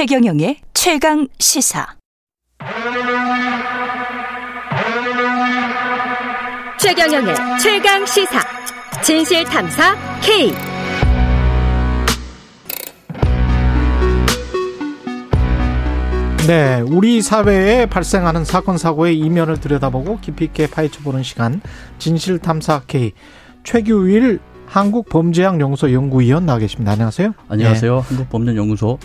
최경영의 최강 시사. 최경영의 최강 시사. 진실 탐사 K. 네, 우리 사회에 발생하는 사건 사고의 이면을 들여다보고 깊이 있게 파헤쳐보는 시간 진실 탐사 K 최규일 한국범죄학연구소 연구위원 나와 계십니다. 안녕하세요. 안녕하세요. 네. 한국범죄연구소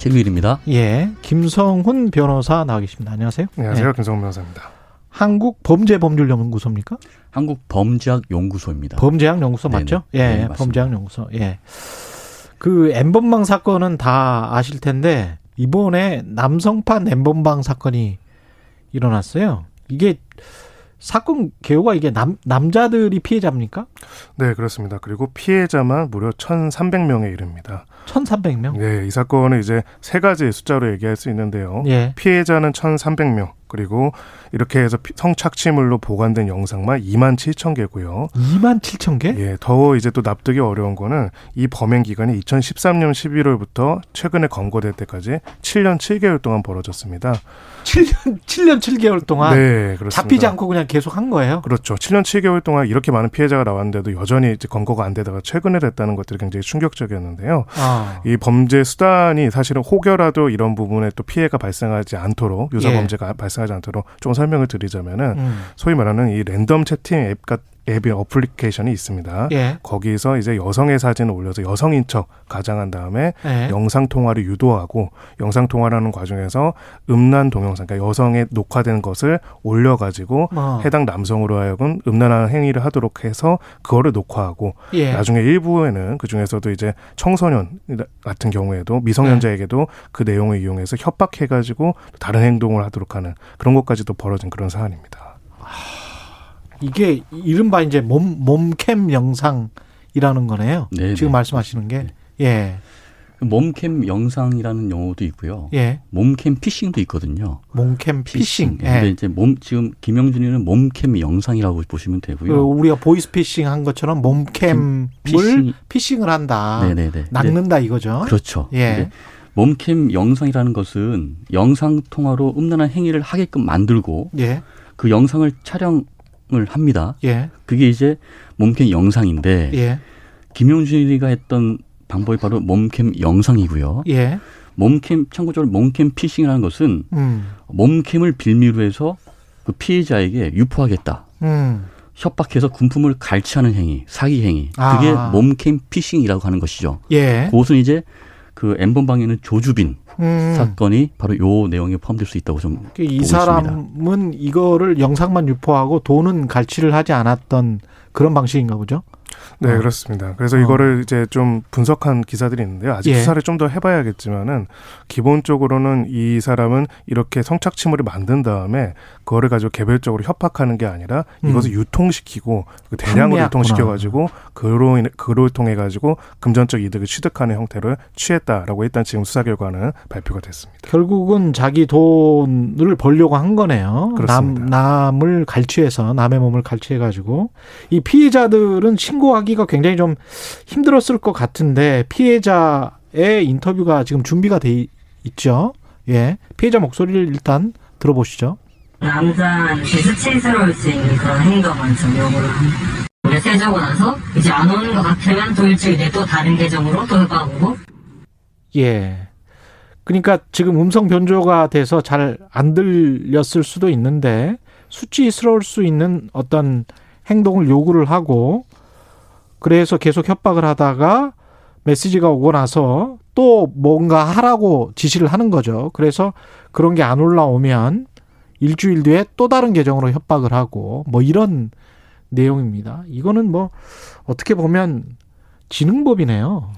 최규일입니다. 예, 김성훈 변호사 나와 계십니다. 안녕하세요. 안녕하세요. 예. 김성훈 변호사입니다. 한국 범죄법률연구소입니까? 한국 범죄학연구소입니다. 범죄학연구소 맞죠? 네네. 예, 네, 범죄학연구소. 예. 그 엠번방 사건은 다 아실 텐데 이번에 남성판 엠번방 사건이 일어났어요. 이게 사건 개요가 이게 남, 남자들이 피해자입니까? 네, 그렇습니다. 그리고 피해자만 무려 1,300명에 이릅니다. 1,300명? 네, 이 사건은 이제 세 가지 숫자로 얘기할 수 있는데요. 예. 피해자는 1,300명, 그리고 이렇게 해서 성착취물로 보관된 영상만 2만 7천 개고요. 2만 7천 개? 예, 더 이제 또 납득이 어려운 거는 이 범행 기간이 2013년 11월부터 최근에 검거될 때까지 7년 7개월 동안 벌어졌습니다. 7년 7년 7개월 동안 네, 그렇습니다. 잡히지 않고 그냥 계속 한 거예요? 그렇죠. 7년 7개월 동안 이렇게 많은 피해자가 나왔는데도 여전히 이제 검거가 안 되다가 최근에 됐다는 것들이 굉장히 충격적이었는데요. 아. 이 범죄 수단이 사실은 혹여라도 이런 부분에 또 피해가 발생하지 않도록 유사 예. 범죄가 발생 하지 않도록 좀 설명을 드리자면은 음. 소위 말하는 이 랜덤 채팅 앱 같 앱이 어플리케이션이 있습니다. 예. 거기서 이제 여성의 사진을 올려서 여성인 척 가장한 다음에 예. 영상 통화를 유도하고 영상 통화라는 과정에서 음란 동영상, 그러니까 여성의 녹화된 것을 올려 가지고 어. 해당 남성으로 하여금 음란한 행위를 하도록 해서 그거를 녹화하고 예. 나중에 일부에는 그 중에서도 이제 청소년 같은 경우에도 미성년자에게도 그 내용을 이용해서 협박해 가지고 다른 행동을 하도록 하는 그런 것까지도 벌어진 그런 사안입니다. 이게 이른바 이제 몸 몸캠 영상이라는 거네요. 네, 지금 네. 말씀하시는 게 예. 몸캠 영상이라는 용어도 있고요. 예. 몸캠 피싱도 있거든요. 몸캠 피싱. 근데 예. 이제 몸 지금 김영준이는 몸캠 영상이라고 보시면 그 되고요. 우리가 보이스 피싱 한 것처럼 몸캠을 피싱. 피싱을 한다. 네네네. 낚는다 이거죠. 그렇죠. 예. 근데 몸캠 영상이라는 것은 영상 통화로 음란한 행위를 하게끔 만들고 예. 그 영상을 촬영을 합니다. 예. 그게 이제 몸캠 영상인데 예. 김용준이가 했던 방법이 바로 몸캠 영상이고요. 예. 몸캠 참고적으로 몸캠 피싱이라는 것은 음. 몸캠을 빌미로 해서 그 피해자에게 유포하겠다. 음. 협박해서 금품을 갈취하는 행위, 사기 행위. 아. 그게 몸캠 피싱이라고 하는 것이죠. 예. 그것은 이제 그 엠번방에는 조주빈 음. 사건이 바로 요 내용에 포함될 수 있다고 좀그이 보고 사람은 이거를 영상만 유포하고 돈은 갈취를 하지 않았던 그런 방식인가 보죠. 네, 어. 그렇습니다. 그래서 어. 이거를 이제 좀 분석한 기사들이 있는데요. 아직 예. 수사를 좀 더 해봐야겠지만은 기본적으로는 이 사람은 이렇게 성착취물을 만든 다음에 그거를 가지고 개별적으로 협박하는 게 아니라 이것을 유통시키고 그 대량으로 판매했구나. 유통시켜가지고 그로 인해 그를 통해 가지고 금전적 이득을 취득하는 형태를 취했다라고 일단 지금 수사 결과는 발표가 됐습니다. 결국은 자기 돈을 벌려고 한 거네요. 그렇습니다. 남, 남을 갈취해서 남의 몸을 갈취해가지고 이 피해자들은 신 고하기가 굉장히 좀 힘들었을 것 같은데 피해자의 인터뷰가 지금 준비가 돼 있죠. 예, 피해자 목소리를 일단 들어보시죠. 남자한테 수치스러울 수 있는 그런 행동을 좀 요구를 합니다. 며칠 자고 나서 이제 안 오는 것 같으면 또 일주일 뒤에 또 다른 계정으로 또 해봐보고 예. 그러니까 지금 음성 변조가 돼서 잘 안 들렸을 수도 있는데 수치스러울 수 있는 어떤 행동을 요구를 하고 그래서 계속 협박을 하다가 메시지가 오고 나서 또 뭔가 하라고 지시를 하는 거죠. 그래서 그런 게 안 올라오면 일주일 뒤에 또 다른 계정으로 협박을 하고 뭐 이런 내용입니다. 이거는 뭐 어떻게 보면 지능법이네요.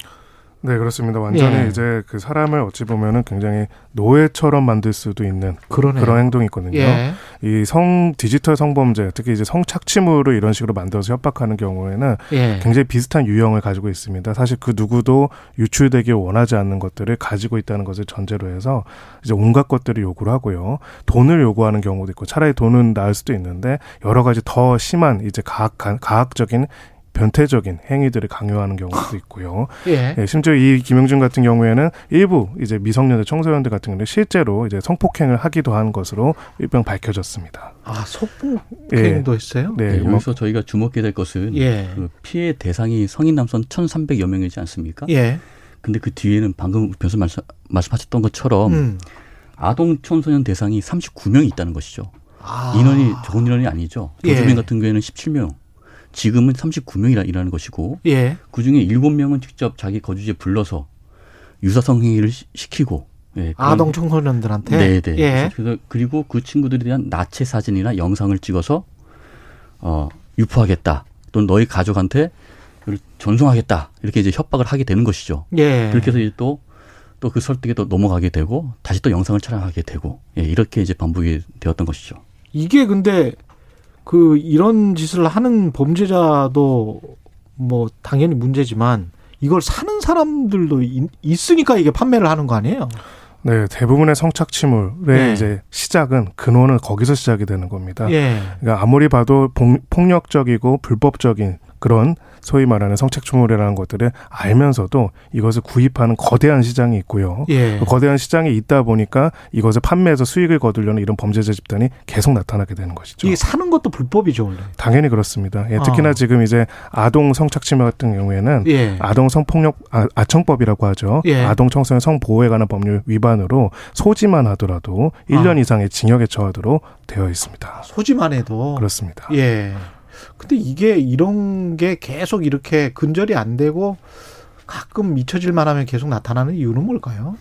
네, 그렇습니다. 완전히 예. 이제 그 사람을 어찌 보면은 굉장히 노예처럼 만들 수도 있는 그러네요. 그런 행동이 있거든요. 예. 이성 디지털 성범죄, 특히 이제 성착취물을 이런 식으로 만들어서 협박하는 경우에는 예. 굉장히 비슷한 유형을 가지고 있습니다. 사실 그 누구도 유출되길 원하지 않는 것들을 가지고 있다는 것을 전제로 해서 이제 온갖 것들을 요구를 하고요. 돈을 요구하는 경우도 있고 차라리 돈은 나을 수도 있는데 여러 가지 더 심한 이제 가학 가학적인 변태적인 행위들을 강요하는 경우도 있고요. 예. 예, 심지어 이 김영준 같은 경우에는 일부 이제 미성년자 청소년들 같은 경우는 실제로 이제 성폭행을 하기도 한 것으로 일병 밝혀졌습니다. 아, 속폭행도 했어요? 네, 네, 뭐, 여기서 저희가 주목해야 될 것은 예. 그 피해 대상이 성인 남성 1,300여 명이지 않습니까? 예. 근데 그 뒤에는 방금 변호사 말씀, 말씀하셨던 것처럼 음. 아동 청소년 대상이 39명이 있다는 것이죠. 아. 인원이 적은 인원이 아니죠. 예. 조주빈 같은 경우에는 17명. 지금은 39명이라 일하는 것이고 예. 그중에 7명은 직접 자기 거주지에 불러서 유사성 행위를 시- 시키고 예, 아동 청소년들한테. 네, 네. 예. 그래서 그리고 그 친구들에 대한 나체 사진이나 영상을 찍어서 어 유포하겠다. 또는 너희 가족한테 전송하겠다. 이렇게 이제 협박을 하게 되는 것이죠. 예. 그렇게 해서 이제 또 또 그 설득에 또 넘어가게 되고 다시 또 영상을 촬영하게 되고 예, 이렇게 이제 반복이 되었던 것이죠. 이게 근데 그 이런 짓을 하는 범죄자도 뭐 당연히 문제지만 이걸 사는 사람들도 있- 있으니까 이게 판매를 하는 거 아니에요? 네, 대부분의 성착취물의 네. 이제 시작은 근원은 거기서 시작이 되는 겁니다. 예. 그러니까 아무리 봐도 폭- 폭력적이고 불법적인 그런 소위 말하는 성착취물이라는 것들을 알면서도 이것을 구입하는 거대한 시장이 있고요. 예. 그 거대한 시장이 있다 보니까 이것을 판매해서 수익을 거두려는 이런 범죄자 집단이 계속 나타나게 되는 것이죠. 이게 사는 것도 불법이죠, 원래. 당연히 그렇습니다. 예, 아. 특히나 지금 이제 아동 성착취물 같은 경우에는 예. 아동 성폭력 아, 아청법이라고 하죠. 예. 아동 청소년 성보호에 관한 법률 위반으로 소지만 하더라도 1년 아. 이상의 징역에 처하도록 되어 있습니다. 소지만 해도. 그렇습니다. 예. 근데 이게 이런 게 계속 이렇게 근절이 안 되고 가끔 잊혀질 만 하면 계속 나타나는 이유는 뭘까요?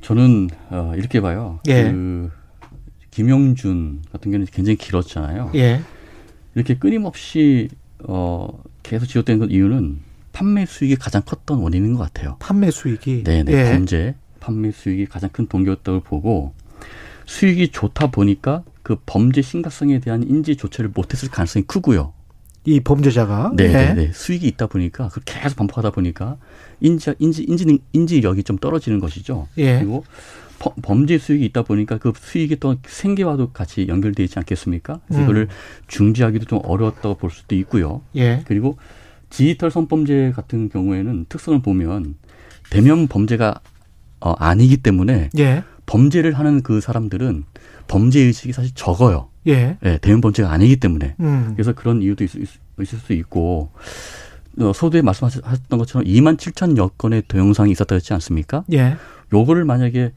저는 어, 이렇게 봐요. 예. 그 김용준 같은 경우는 굉장히 길었잖아요. 예. 이렇게 끊임없이 어, 계속 지속된 그 이유는 판매 수익이 가장 컸던 원인인 것 같아요. 판매 수익이. 네네 예. 범죄 판매 수익이 가장 큰 동기였다고 보고 수익이 좋다 보니까 그 범죄 심각성에 대한 인지 조치를 못했을 가능성이 크고요. 이 범죄자가. 네네네 예. 수익이 있다 보니까 그 계속 반복하다 보니까 인지 인지 인지 인지력이 좀 떨어지는 것이죠. 예. 그리고 범- 범죄 수익이 있다 보니까 그 수익이 또 생계와도 같이 연결되어 있지 않겠습니까? 그래서 음. 이거를 중지하기도 좀 어려웠다고 볼 수도 있고요. 예. 그리고 디지털 성범죄 같은 경우에는 특성을 보면 대면 범죄가 어, 아니기 때문에 예. 범죄를 하는 그 사람들은 범죄 의식이 사실 적어요. 예. 예, 대면 범죄가 아니기 때문에. 음. 그래서 그런 이유도 있, 을수 있고 어, 소두에 말씀하셨던 것처럼 2만 7천여 건의 동영상이 있었다 했지 않습니까? 예. 요거를 만약에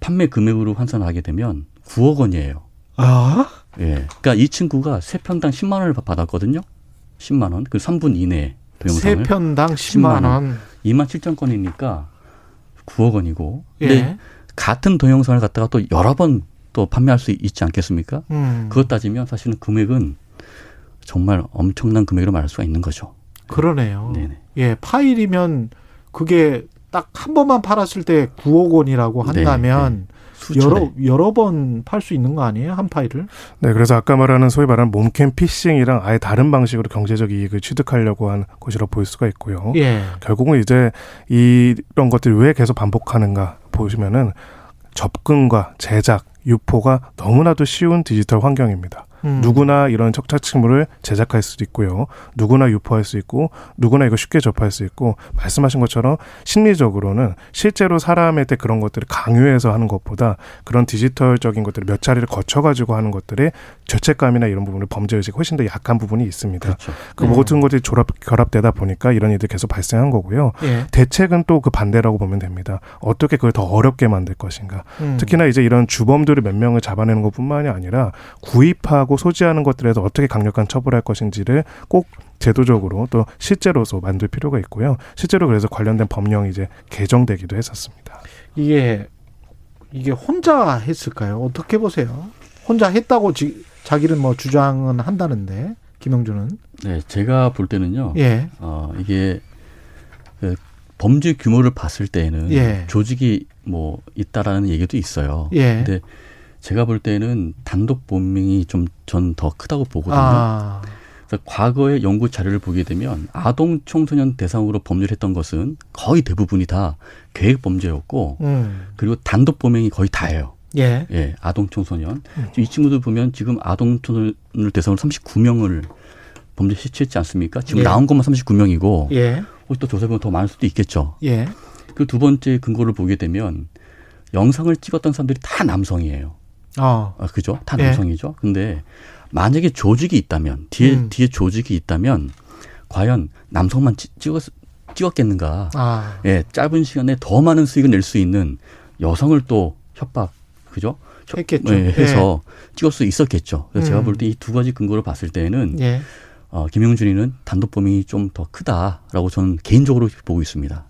판매 금액으로 환산하게 되면 9억 원이에요. 아. 예. 그러니까 이 친구가 세 편당 10만 원을 받- 받았거든요. 10만 원. 그 3분 이내에 세 동영상을. 편당 10만 10만 원. 2만 7천 건이니까 9억 원이고. 예. 같은 동영상을 갖다가 또 여러 번 또 판매할 수 있지 않겠습니까? 음. 그것 따지면 사실은 금액은 정말 엄청난 금액으로 말할 수가 있는 거죠. 그러네요. 네네. 예, 파일이면 그게 딱 한 번만 팔았을 때 9억 원이라고 한다면 수천에. 여러 여러 번 팔 수 있는 거 아니에요? 한 파일을? 네, 그래서 아까 말하는 소위 말하는 몸캠 피싱이랑 아예 다른 방식으로 경제적 이익을 취득하려고 한 것이라 볼 수가 있고요. 예. 결국은 이제 이런 것들이 왜 계속 반복하는가 보시면은 접근과 제작, 유포가 너무나도 쉬운 디지털 환경입니다. 음. 누구나 이런 척착식물을 제작할 수도 있고요. 누구나 유포할 수 있고 누구나 이거 쉽게 접할 수 있고 말씀하신 것처럼 심리적으로는 실제로 사람한테 그런 것들을 강요해서 하는 것보다 그런 디지털적인 것들을 몇 차례를 거쳐가지고 하는 것들의 죄책감이나 이런 부분을 범죄 의식이 훨씬 더 약한 부분이 있습니다. 그렇죠. 그 모든 것들이 졸업, 결합되다 보니까 이런 일들이 계속 발생한 거고요. 예. 대책은 또 그 반대라고 보면 됩니다. 어떻게 그걸 더 어렵게 만들 것인가. 음. 특히나 이제 이런 주범들을 몇 명을 잡아내는 것뿐만이 아니라 구입하고 소지하는 것들에서 어떻게 강력한 처벌할 것인지를 꼭 제도적으로 또 실제로서 만들 필요가 있고요. 실제로 그래서 관련된 법령이 이제 개정되기도 했었습니다. 이게 이게 혼자 했을까요? 어떻게 보세요? 혼자 했다고 지, 자기는 뭐 주장은 한다는데 김영준은 네, 제가 볼 때는요. 예. 어, 이게 그 범죄 규모를 봤을 때에는 예. 조직이 뭐 있다라는 얘기도 있어요. 예. 근데 제가 볼 때는 단독 범행이 좀 전 더 크다고 보거든요. 아. 그래서 과거의 연구 자료를 보게 되면 아동 청소년 대상으로 범죄를 했던 것은 거의 대부분이 다 계획 범죄였고 음. 그리고 단독 범행이 거의 다예요. 예. 예, 아동 청소년. 이 친구들 보면 지금 아동 청소년을 대상으로 39명을 범죄 시취했지 않습니까? 지금 예. 나온 것만 39명이고 예. 혹시 또 조사해보면 더 많을 수도 있겠죠. 예. 그 두 번째 근거를 보게 되면 영상을 찍었던 사람들이 다 남성이에요. 어. 아, 그죠? 다 예. 남성이죠. 근데 만약에 조직이 있다면 뒤에 음. 뒤에 조직이 있다면 과연 남성만 찍, 찍었, 찍었겠는가? 아. 예, 짧은 시간에 더 많은 수익을 낼 수 있는 여성을 또 협박, 그죠? 협- 했겠죠. 예, 해서 찍을 수 있었겠죠. 그래서 제가 음. 볼때 이 두 가지 근거를 봤을 때는 예. 어, 김용준이는 단독 범행이 좀더 크다라고 저는 개인적으로 보고 있습니다.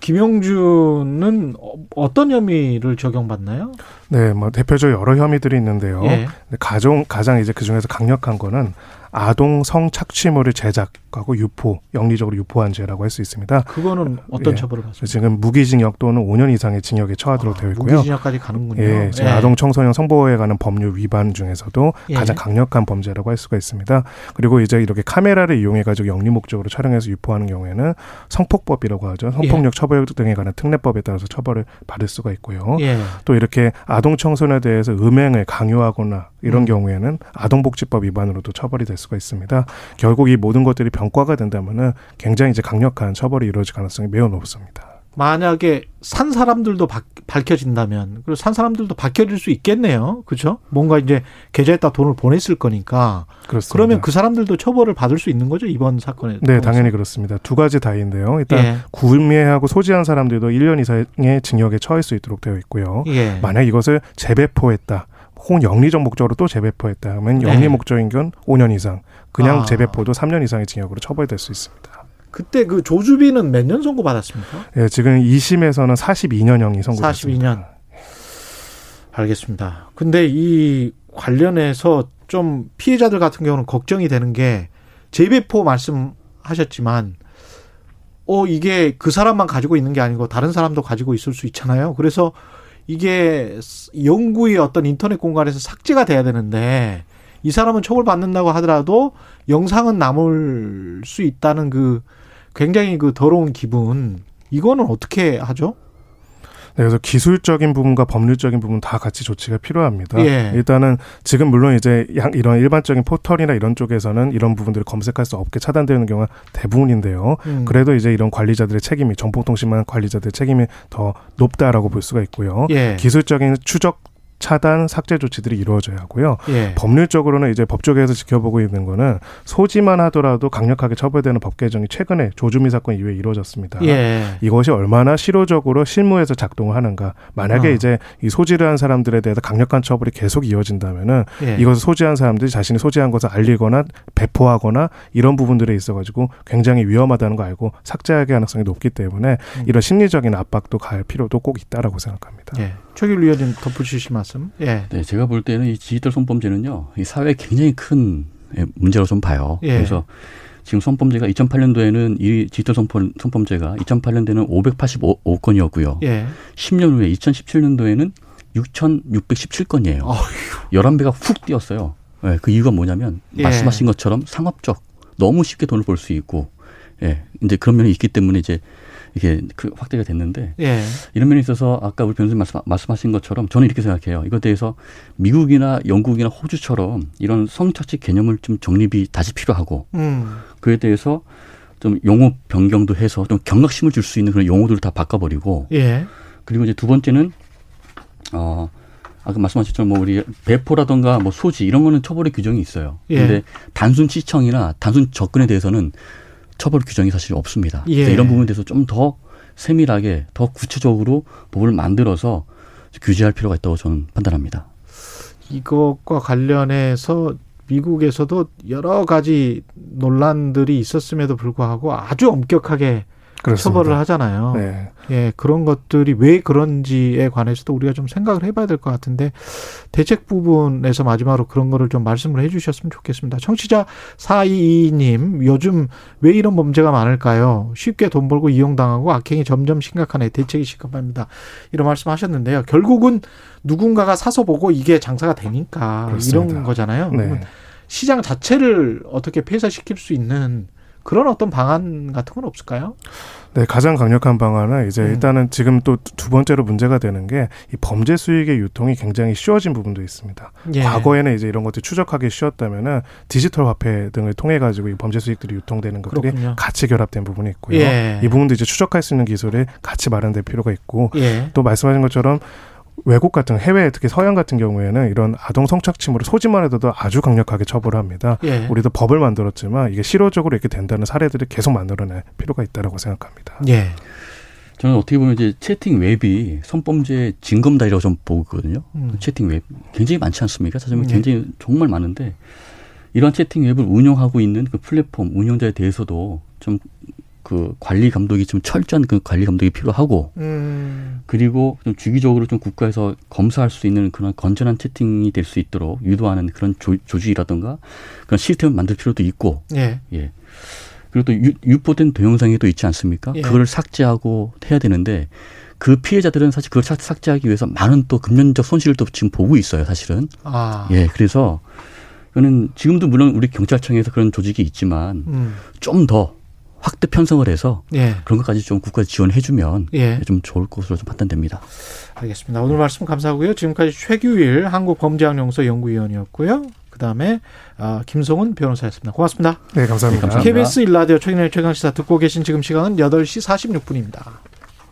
김용준은 어- 어떤 혐의를 적용받나요? 네, 뭐 대표적으로 여러 혐의들이 있는데요. 예. 가정 가장 이제 그 중에서 강력한 거는 아동 성 착취물을 제작하고 유포, 영리적으로 유포한 죄라고 할 수 있습니다. 그거는 어떤 예. 처벌을 받습니까? 지금 무기징역 또는 5년 이상의 징역에 처하도록 되어 있고요. 아, 무기징역까지 가는군요. 예, 지금 아동 청소년 성보호에 관한 법률 위반 중에서도 예. 가장 강력한 범죄라고 할 수가 있습니다. 그리고 이제 이렇게 카메라를 이용해 가지고 영리 목적으로 촬영해서 유포하는 경우에는 성폭법이라고 하죠. 성폭력 처벌 등에 관한 특례법에 따라서 처벌을 받을 수가 있고요. 예. 또 이렇게 아동 청소년에 대해서 음행을 강요하거나 이런 음. 경우에는 아동복지법 위반으로도 처벌이 될 수가 있습니다. 결국 이 모든 것들이 병과가 된다면은 굉장히 이제 강력한 처벌이 이루어질 가능성이 매우 높습니다. 만약에 산 사람들도 박- 밝혀진다면 그리고 산 사람들도 밝혀질 수 있겠네요. 그렇죠? 뭔가 이제 계좌에다 돈을 보냈을 거니까 그렇습니다. 그러면 그 사람들도 처벌을 받을 수 있는 거죠 이번 사건에. 네, 당연히 그렇습니다. 두 가지 다인데요. 일단 예. 구매하고 소지한 사람들도 1년 이상의 징역에 처할 수 있도록 되어 있고요. 예. 만약 이것을 재배포했다. 혹은 영리적 목적으로 또 재배포했다 하면 네. 영리 목적인 건 5년 이상, 그냥 아. 재배포도 3년 이상의 징역으로 처벌될 수 있습니다. 그때 그 조주빈은 몇 년 선고 받았습니까? 예, 지금 2심에서는 42년형이 선고됐습니다. 42년. 알겠습니다. 근데 이 관련해서 좀 피해자들 같은 경우는 걱정이 되는 게 재배포 말씀하셨지만 어 이게 그 사람만 가지고 있는 게 아니고 다른 사람도 가지고 있을 수 있잖아요. 그래서 이게 영구의 어떤 인터넷 공간에서 삭제가 돼야 되는데 이 사람은 처벌 받는다고 하더라도 영상은 남을 수 있다는 그 굉장히 그 더러운 기분 이거는 어떻게 하죠? 네, 그래서 기술적인 부분과 법률적인 부분 다 같이 조치가 필요합니다. 예. 일단은 지금 물론 이제 양- 이런 일반적인 포털이나 이런 쪽에서는 이런 부분들을 검색할 수 없게 차단되는 경우가 대부분인데요. 음. 그래도 이제 이런 관리자들의 책임이 정보통신망 관리자들의 책임이 더 높다라고 볼 수가 있고요. 예. 기술적인 추적 차단 삭제 조치들이 이루어져야 하고요. 예. 법률적으로는 이제 법조계에서 지켜보고 있는 거는 소지만 하더라도 강력하게 처벌되는 법 개정이 최근에 조주미 사건 이후에 이루어졌습니다. 예. 이것이 얼마나 실효적으로 실무에서 작동을 하는가. 만약에 어. 이제 이 소지를 한 사람들에 대해서 강력한 처벌이 계속 이어진다면은 예. 이것을 소지한 사람들이 자신이 소지한 것을 알리거나 배포하거나 이런 부분들에 있어 가지고 굉장히 위험하다는 거 알고 삭제할 가능성이 높기 때문에 음. 이런 심리적인 압박도 가할 필요도 꼭 있다라고 생각합니다. 예. 최길 위원님 덧붙이실 말씀. 예. 네, 제가 볼 때는 이 디지털 성범죄는요, 이 사회에 굉장히 큰 예, 문제로 좀 봐요. 예. 그래서 지금 성범죄가 2008년도에는 이 디지털 성범, 성범죄가 2008년도에는 585건이었고요. 예. 10년 후에 2017년도에는 6,617건이에요. 어휴. 11배가 훅 뛰었어요. 예, 그 이유가 뭐냐면 예. 말씀하신 것처럼 상업적 너무 쉽게 돈을 벌 수 있고 예, 이제 그런 면이 있기 때문에 이제 이게 그 확대가 됐는데 예. 이런 면에 있어서 아까 우리 변호사님 말씀, 말씀하신 것처럼 저는 이렇게 생각해요. 이것에 대해서 미국이나 영국이나 호주처럼 이런 성착취 개념을 좀 정립이 다시 필요하고 음. 그에 대해서 좀 용어 변경도 해서 좀 경각심을 줄 수 있는 그런 용어들을 다 바꿔버리고 예. 그리고 이제 두 번째는 어 아까 말씀하셨처럼 뭐 우리 배포라던가 뭐 소지 이런 거는 처벌의 규정이 있어요. 예. 근데 단순 시청이나 단순 접근에 대해서는 처벌 규정이 사실 없습니다. 예. 이런 부분에 대해서 좀 더 세밀하게 더 구체적으로 법을 만들어서 규제할 필요가 있다고 저는 판단합니다. 이것과 관련해서 미국에서도 여러 가지 논란들이 있었음에도 불구하고 아주 엄격하게 그렇습니다. 처벌을 하잖아요. 네. 예, 그런 것들이 왜 그런지에 관해서도 우리가 좀 생각을 해봐야 될 것 같은데 대책 부분에서 마지막으로 그런 거를 좀 말씀을 해주셨으면 좋겠습니다. 청취자 422님 요즘 왜 이런 범죄가 많을까요? 쉽게 돈 벌고 이용당하고 악행이 점점 심각하네. 대책이 시급합니다. 이런 말씀하셨는데요. 결국은 누군가가 사서 보고 이게 장사가 되니까 그렇습니다. 이런 거잖아요. 네. 시장 자체를 어떻게 폐쇄시킬 수 있는 그런 어떤 방안 같은 건 없을까요? 네, 가장 강력한 방안은 이제 음. 일단은 지금 또 두 번째로 문제가 되는 게 이 범죄 수익의 유통이 굉장히 쉬워진 부분도 있습니다. 예. 과거에는 이제 이런 것들 추적하기 쉬웠다면은 디지털 화폐 등을 통해 가지고 이 범죄 수익들이 유통되는 것들이 그렇군요. 같이 결합된 부분이 있고요. 예. 이 부분도 이제 추적할 수 있는 기술이 같이 마련될 필요가 있고 예. 또 말씀하신 것처럼 외국 같은 해외 특히 서양 같은 경우에는 이런 아동 성착취물을 소지만 해도 아주 강력하게 처벌합니다. 예. 우리도 법을 만들었지만 이게 실효적으로 이렇게 된다는 사례들을 계속 만들어낼 필요가 있다라고 생각합니다. 예. 저는 어떻게 보면 이제 채팅 앱이 성범죄 징검다리라고 좀 보거든요. 음. 채팅 앱 굉장히 많지 않습니까? 찾으면 네. 굉장히 정말 많은데 이런 채팅 웹을 운영하고 있는 그 플랫폼 운영자에 대해서도 좀 그 관리 감독이 좀 철저한 그 관리 감독이 필요하고 음. 그리고 좀 주기적으로 좀 국가에서 검사할 수 있는 그런 건전한 채팅이 될 수 있도록 유도하는 그런 조, 조직이라든가 그런 시스템을 만들 필요도 있고 예. 예. 그리고 또 유, 유포된 동영상이 또 있지 않습니까? 예. 그걸 삭제하고 해야 되는데 그 피해자들은 사실 그걸 삭- 삭제하기 위해서 많은 또 금전적 손실을 또 지금 보고 있어요, 사실은. 아. 예, 그래서 저는 지금도 물론 우리 경찰청에서 그런 조직이 있지만 음. 좀더 확대 편성을 해서 예. 그런 것까지 좀 국가 지원해주면 예. 좀 좋을 것으로 좀 판단됩니다. 알겠습니다. 오늘 말씀 감사하고요. 지금까지 최규일 한국범죄학용서 연구위원이었고요. 그다음에 아, 김성훈 변호사였습니다. 고맙습니다. 네, 감사합니다. 네, 감사합니다. KBS 일라디오 최근의 최강시사 듣고 계신 지금 시간은 8시 46분입니다.